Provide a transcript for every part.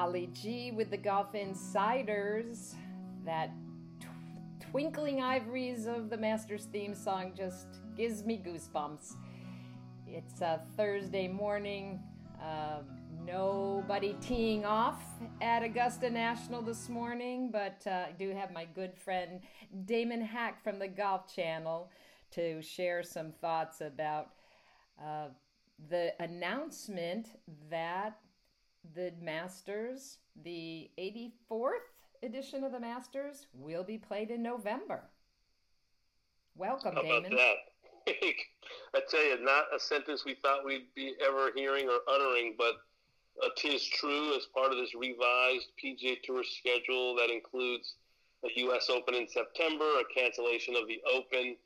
Ali G with the Golf Insiders. That tw- twinkling ivories of the Masters theme song just gives me goosebumps. It's a Thursday morning. Uh, nobody teeing off at Augusta National this morning, but uh, I do have my good friend Damon Hack from the Golf Channel to share some thoughts about uh, the announcement that the Masters, the 84th edition of the Masters, will be played in November. Welcome, How Damon. about that? I tell you, not a sentence we thought we'd be ever hearing or uttering, but uh, tis true as part of this revised PGA Tour schedule that includes a U.S. Open in September, a cancellation of the Open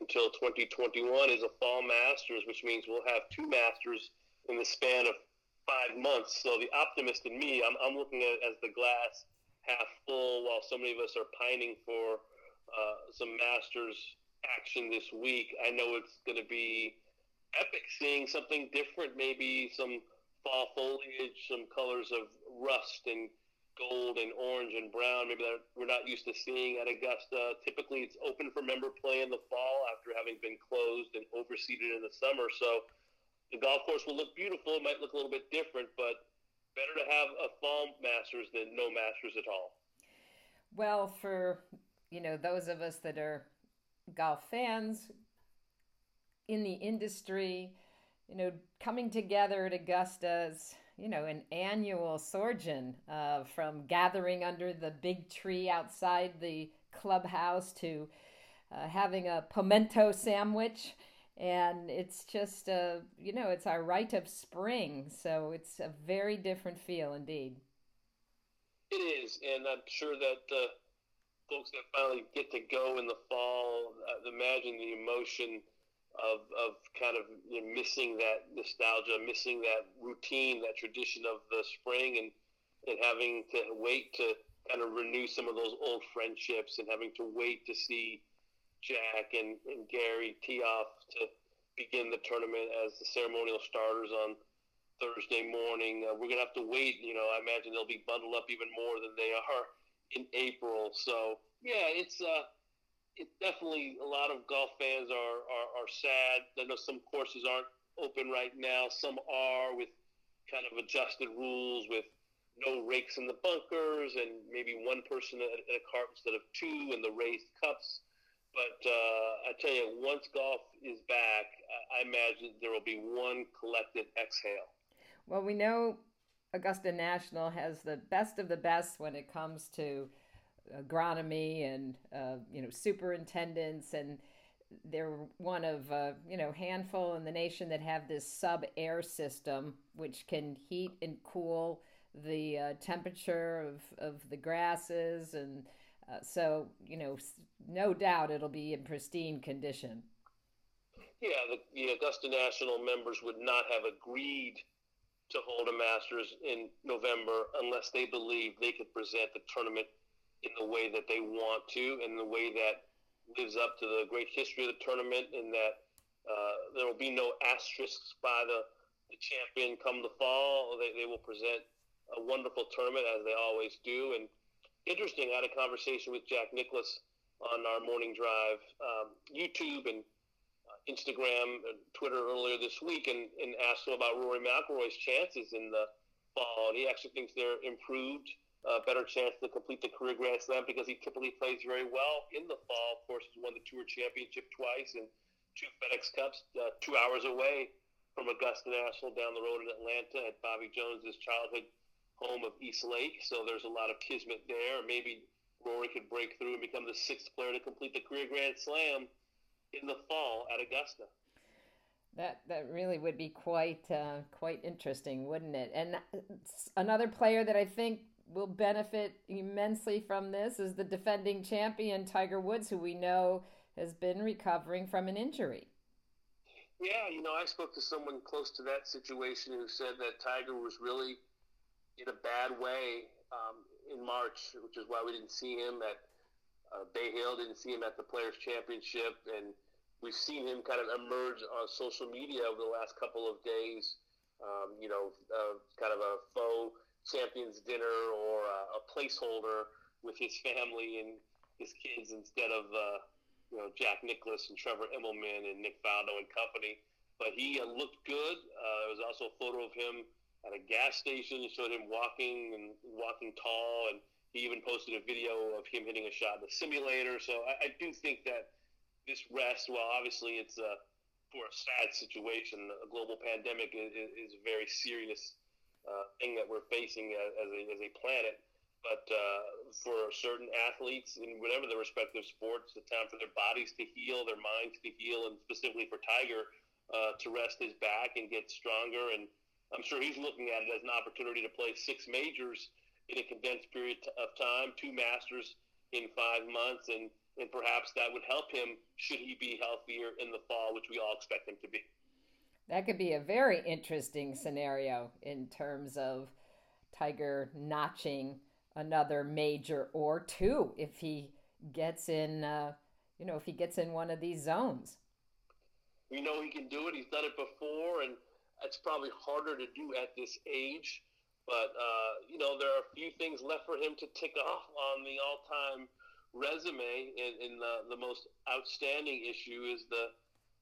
until 2021 is a fall Masters, which means we'll have two Masters in the span of five months. So the optimist in me, I'm, I'm looking at as the glass half full, while so many of us are pining for uh, some Masters action this week. I know it's going to be epic seeing something different, maybe some fall foliage, some colors of rust and gold and orange and brown, maybe that we're not used to seeing at Augusta. Typically, it's open for member play in the fall after having been closed and overseeded in the summer. So the golf course will look beautiful. It might look a little bit different, but better to have a fall Masters than no Masters at all. Well, for you know those of us that are golf fans in the industry, you know, coming together at Augusta's, you know, an annual sojourn uh, from gathering under the big tree outside the clubhouse to uh, having a pimento sandwich. And it's just, a you know, it's our rite of spring. So it's a very different feel indeed. It is, and I'm sure that uh, folks that finally get to go in the fall, uh, imagine the emotion of, of kind of you know, missing that nostalgia, missing that routine, that tradition of the spring, and and having to wait to kind of renew some of those old friendships, and having to wait to see Jack and, and Gary tee off to begin the tournament as the ceremonial starters on Thursday morning. Uh, we're gonna have to wait. You know, I imagine they'll be bundled up even more than they are in April. So yeah, it's uh, it's definitely a lot of golf fans are, are are sad. I know some courses aren't open right now. Some are with kind of adjusted rules with no rakes in the bunkers and maybe one person at, at a cart instead of two and the raised cups. But uh, I tell you, once golf is back, I, imagine there will be one collective exhale. Well, we know Augusta National has the best of the best when it comes to agronomy and uh, you know superintendents, and they're one of uh, you know handful in the nation that have this sub air system which can heat and cool the uh, temperature of, of the grasses and uh, so you know no doubt it'll be in pristine condition yeah the, the augusta national members would not have agreed to hold a Masters in November unless they believe they could present the tournament in the way that they want to, in the way that lives up to the great history of the tournament, and that uh, there will be no asterisks by the, the champion come the fall. They, they will present a wonderful tournament as they always do. And interesting, I had a conversation with Jack Nicklaus on our morning drive, um, YouTube, and Instagram and Twitter earlier this week and, and asked him about Rory McIlroy's chances in the fall. And he actually thinks they're improved, uh, better chance to complete the career Grand Slam because he typically plays very well in the fall. Of course, he's won the Tour Championship twice and two FedEx Cups, uh, two hours away from Augusta National down the road in Atlanta at Bobby Jones's childhood home of East Lake. So there's a lot of kismet there. Maybe Rory could break through and become the sixth player to complete the career Grand Slam in the fall at Augusta. That that really would be quite uh, quite interesting, wouldn't it? And another player that I think will benefit immensely from this is the defending champion Tiger Woods, who we know has been recovering from an injury. Yeah, you know, I spoke to someone close to that situation who said that Tiger was really in a bad way um, in March, which is why we didn't see him at uh, Bay Hill, didn't see him at the Players Championship, and we've seen him kind of emerge on social media over the last couple of days. Um, you know, uh, kind of a faux champions dinner or a, a placeholder with his family and his kids instead of uh, you know Jack Nicklaus and Trevor Immelman and Nick Faldo and company. But he uh, looked good. Uh, there was also a photo of him at a gas station. Showed him walking and walking tall, and he even posted a video of him hitting a shot in the simulator. So I, I do think that this rest, while obviously it's a for a sad situation, a global pandemic is, is a very serious uh, thing that we're facing as, as, a, as a planet. But uh, for certain athletes in whatever their respective sports, the time for their bodies to heal, their minds to heal, and specifically for Tiger uh, to rest his back and get stronger. And I'm sure he's looking at it as an opportunity to play six majors in a condensed period of time, two Masters in five months, and and perhaps that would help him should he be healthier in the fall, which we all expect him to be. That could be a very interesting scenario in terms of Tiger notching another major or two if he gets in, uh, you know, if he gets in one of these zones. We know he can do it. He's done it before, and it's probably harder to do at this age. But uh, you know, there are a few things left for him to tick off on the all-time resume. And, and the, the most outstanding issue is the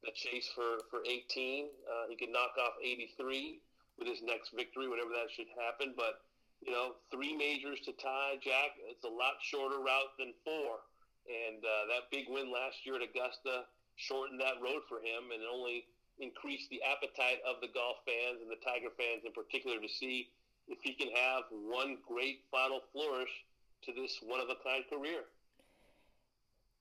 the chase for for 18. Uh, he could knock off 83 with his next victory, whenever that should happen. But you know, three majors to tie Jack. It's a lot shorter route than four, and uh, that big win last year at Augusta shortened that road for him, and only increased the appetite of the golf fans and the Tiger fans in particular to see if he can have one great final flourish to this one of a kind career.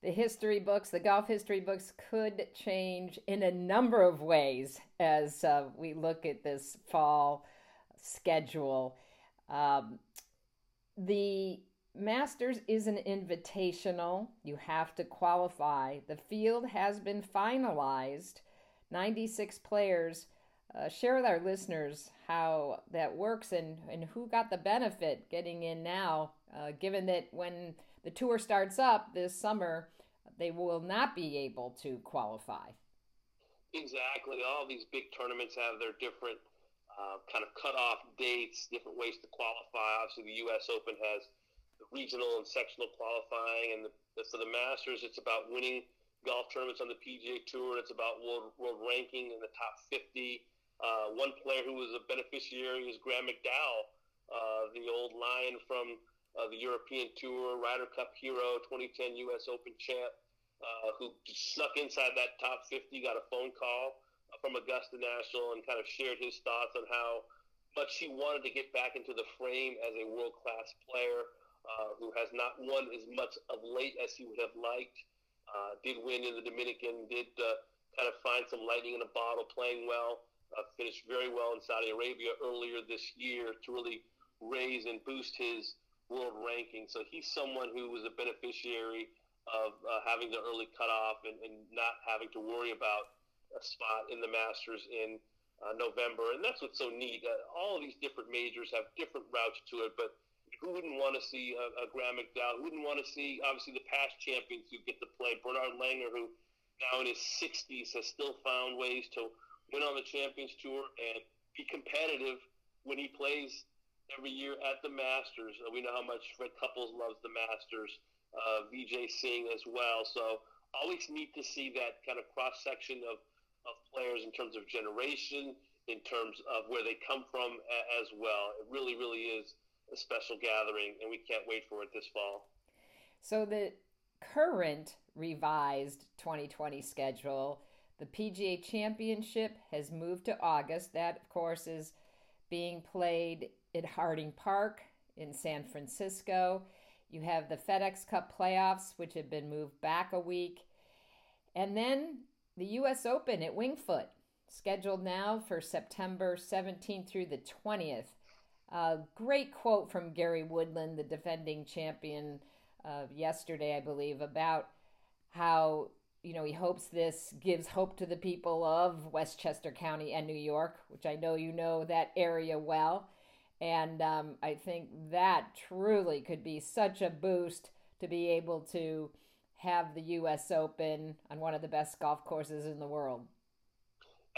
The history books, the golf history books, could change in a number of ways as uh, we look at this fall schedule. Um, the Masters is an invitational. You have to qualify. The field has been finalized. 96 players. Uh, share with our listeners how that works and, and who got the benefit getting in now, uh, given that when the tour starts up this summer, they will not be able to qualify. Exactly. All these big tournaments have their different uh, kind of cutoff dates, different ways to qualify. Obviously, the U.S. Open has the regional and sectional qualifying, and the, for the Masters, it's about winning golf tournaments on the PGA Tour. It's about world, world ranking in the top 50. Uh, one player who was a beneficiary is Graham McDowell, uh, the old lion from uh, the European Tour, Ryder Cup hero, 2010 U.S. Open champ, uh, who snuck inside that top 50, got a phone call from Augusta National and kind of shared his thoughts on how much he wanted to get back into the frame as a world class player uh, who has not won as much of late as he would have liked. Uh, did win in the Dominican, did uh, kind of find some lightning in a bottle, playing well, uh, finished very well in Saudi Arabia earlier this year to really raise and boost his world ranking. So he's someone who was a beneficiary of uh, having the early cutoff and, and not having to worry about a spot in the Masters in uh, November, and that's what's so neat. Uh, all of these different majors have different routes to it, but who wouldn't want to see a, a Graham McDowell? Who wouldn't want to see, obviously, the past champions who get to play? Bernard Langer, who now in his 60s has still found ways to win on the Champions Tour and be competitive when he plays every year at the Masters. Uh, we know how much Fred Couples loves the Masters, uh, Vijay Singh as well. So always neat to see that kind of cross section of of players in terms of generation, in terms of where they come from as well. It really, really is a special gathering, and we can't wait for it this fall. So the current revised 2020 schedule, the PGA Championship has moved to August. That, of course, is being played at Harding Park in San Francisco. You have the FedEx Cup playoffs, which have been moved back a week. And then the U.S. Open at Winged Foot, scheduled now for September 17th through the 20th. A great quote from Gary Woodland, the defending champion, uh, yesterday, I believe, about how you know he hopes this gives hope to the people of Westchester County and New York, which I know you know that area well, and um, I think that truly could be such a boost to be able to have the U.S. Open on one of the best golf courses in the world.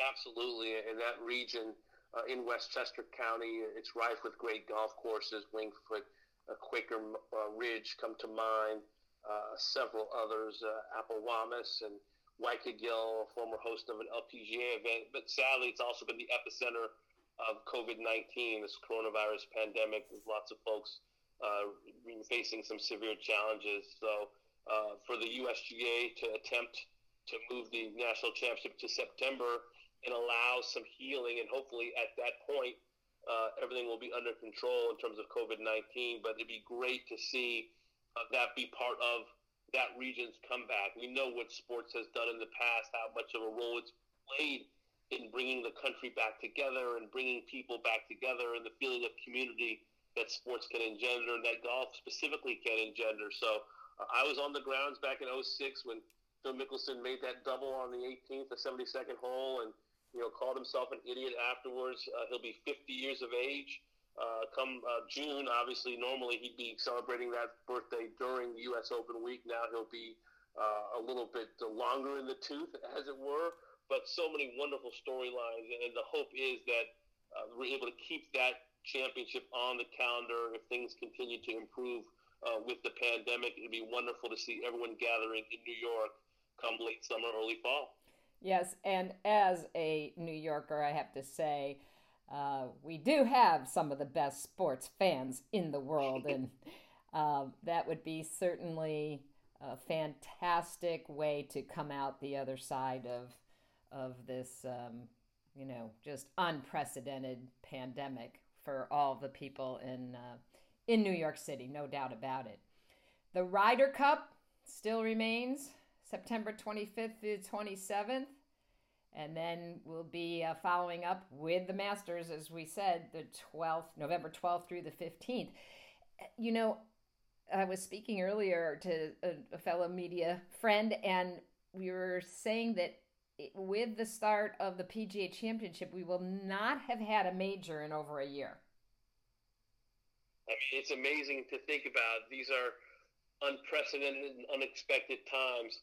Absolutely, and that region uh, in Westchester County. It's rife with great golf courses. Winged Foot, uh, Quaker uh, Ridge come to mind. Uh, several others, uh, Apawamis and Wykagyl, former host of an LPGA event. But sadly, it's also been the epicenter of COVID 19, this coronavirus pandemic, with lots of folks uh, facing some severe challenges. So, for the USGA to attempt to move the national championship to September and allow some healing, and hopefully at that point, uh, everything will be under control in terms of COVID 19. But it'd be great to see uh, that be part of that region's comeback. We know what sports has done in the past, how much of a role it's played in bringing the country back together and bringing people back together and the feeling of community that sports can engender and that golf specifically can engender. So uh, I was on the grounds back in 06 when Phil Mickelson made that double on the 18th, the 72nd hole, and you know called himself an idiot afterwards. Uh, he'll be 50 years of age. Uh, come uh, June, obviously, normally he'd be celebrating that birthday during the U.S. Open week. Now he'll be uh, a little bit longer in the tooth, as it were. But so many wonderful storylines, and the hope is that uh, we're able to keep that championship on the calendar if things continue to improve uh, with the pandemic. It'd be wonderful to see everyone gathering in New York come late summer, early fall. Yes, and as a New Yorker, I have to say uh, we do have some of the best sports fans in the world, and uh, that would be certainly a fantastic way to come out the other side of of this, um, you know, just unprecedented pandemic for all the people in uh, in New York City, no doubt about it. The Ryder Cup still remains September 25th to 27th. And then we'll be uh, following up with the Masters, as we said, the 12th, November 12th through the 15th. You know, I was speaking earlier to a, a fellow media friend, and we were saying that with the start of the PGA Championship, we will not have had a major in over a year. I mean, it's amazing to think about. These are unprecedented and unexpected times,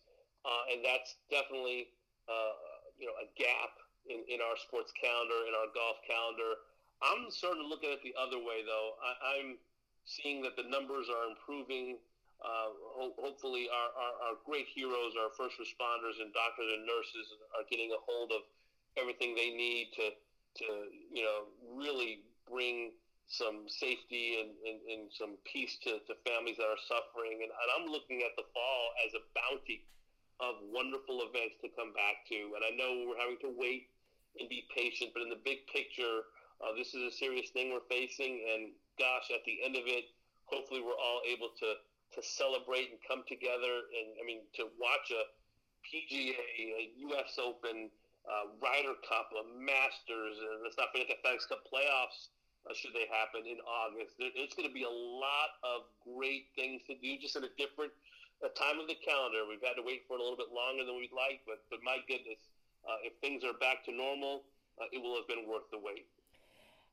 uh, and that's definitely uh, you know a gap in, in our sports calendar, in our golf calendar. I'm sort of looking at it the other way though. I, am seeing that the numbers are improving. Uh, ho- hopefully, our, our, our, great heroes, our first responders and doctors and nurses, are getting a hold of everything they need to to you know really bring some safety and, and, and some peace to, to families that are suffering. And, and I'm looking at the fall as a bounty of wonderful events to come back to. And I know we're having to wait and be patient, but in the big picture, uh, this is a serious thing we're facing. And gosh, at the end of it, hopefully we're all able to to celebrate and come together. And I mean, to watch a PGA, a U.S. Open, uh, Ryder Cup, a Masters, and let's not forget the FedEx Cup playoffs. Uh, should they happen in August? It's going to be a lot of great things to do, just in a different the time of the calendar. We've had to wait for it a little bit longer than we'd like, but but my goodness, uh, if things are back to normal, uh, it will have been worth the wait.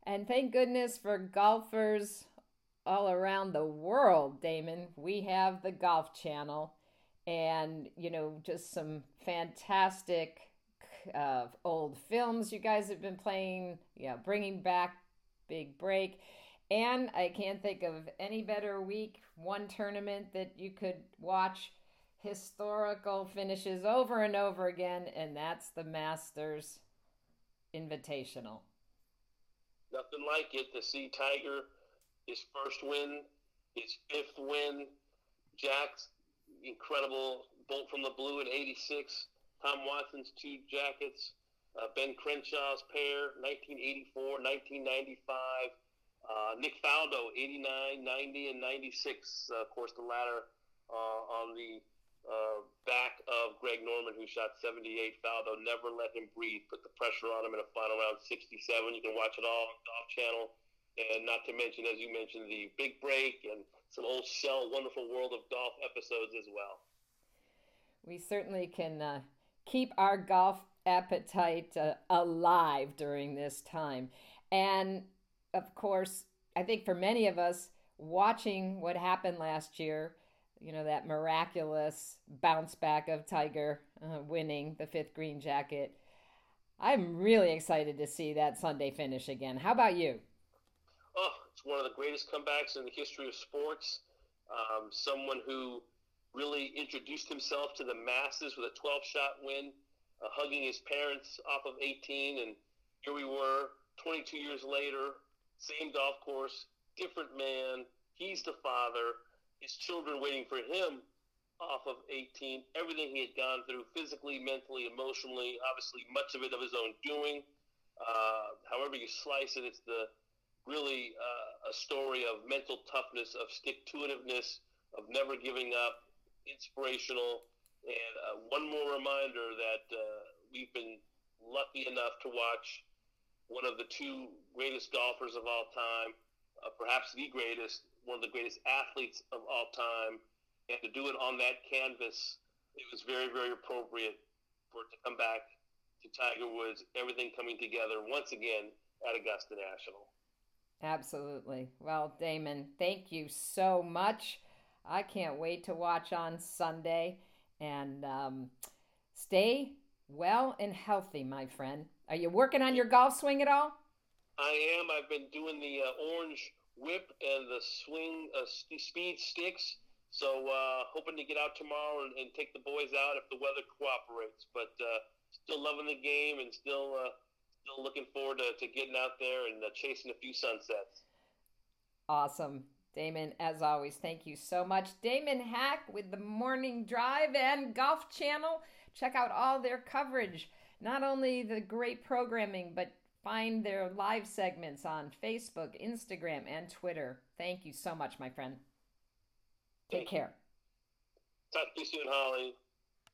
And thank goodness for golfers all around the world, Damon. We have the Golf Channel, and you know just some fantastic uh, old films you guys have been playing. Yeah, bringing back Big Break. And I can't think of any better week, one tournament that you could watch historical finishes over and over again, and that's the Masters Invitational. Nothing like it to see Tiger, his first win, his fifth win, Jack's incredible bolt from the blue in 86, Tom Watson's two jackets, uh, Ben Crenshaw's pair, 1984, 1995. Uh, Nick Faldo, 89, 90, and 96. Uh, of course, the latter uh, on the uh, back of Greg Norman, who shot 78. Faldo never let him breathe, put the pressure on him in a final round 67. You can watch it all on Golf Channel. And not to mention, as you mentioned, the big break and some old shell, wonderful world of golf episodes as well. We certainly can uh, keep our golf appetite uh, alive during this time. And of course, I think for many of us, watching what happened last year, you know, that miraculous bounce back of Tiger uh, winning the fifth green jacket, I'm really excited to see that Sunday finish again. How about you? Oh, it's one of the greatest comebacks in the history of sports. Um, someone who really introduced himself to the masses with a 12 shot win, uh, hugging his parents off of 18. And here we were 22 years later, same golf course, different man. He's the father. His children waiting for him off of 18. Everything he had gone through physically, mentally, emotionally, obviously much of it of his own doing. Uh, however you slice it, it's the really uh, a story of mental toughness, of stick to itiveness, of never giving up, inspirational. And uh, one more reminder that uh, we've been lucky enough to watch one of the two greatest golfers of all time, uh, perhaps the greatest, one of the greatest athletes of all time, and to do it on that canvas, it was very, very appropriate for it to come back to Tiger Woods, everything coming together once again at Augusta National. Absolutely. Well, Damon, thank you so much. I can't wait to watch on Sunday. And um, stay well and healthy, my friend. Are you working on your golf swing at all? I am. I've been doing the uh, orange whip and the swing uh, speed sticks. So uh, hoping to get out tomorrow and, and, take the boys out if the weather cooperates. But uh, still loving the game and still uh, still looking forward to, to getting out there and uh, chasing a few sunsets. Awesome. Damon, as always, thank you so much. Damon Hack with the Morning Drive and Golf Channel. Check out all their coverage. Not only the great programming, but find their live segments on Facebook, Instagram, and Twitter. Thank you so much, my friend. Take care. Talk to you soon, Holly.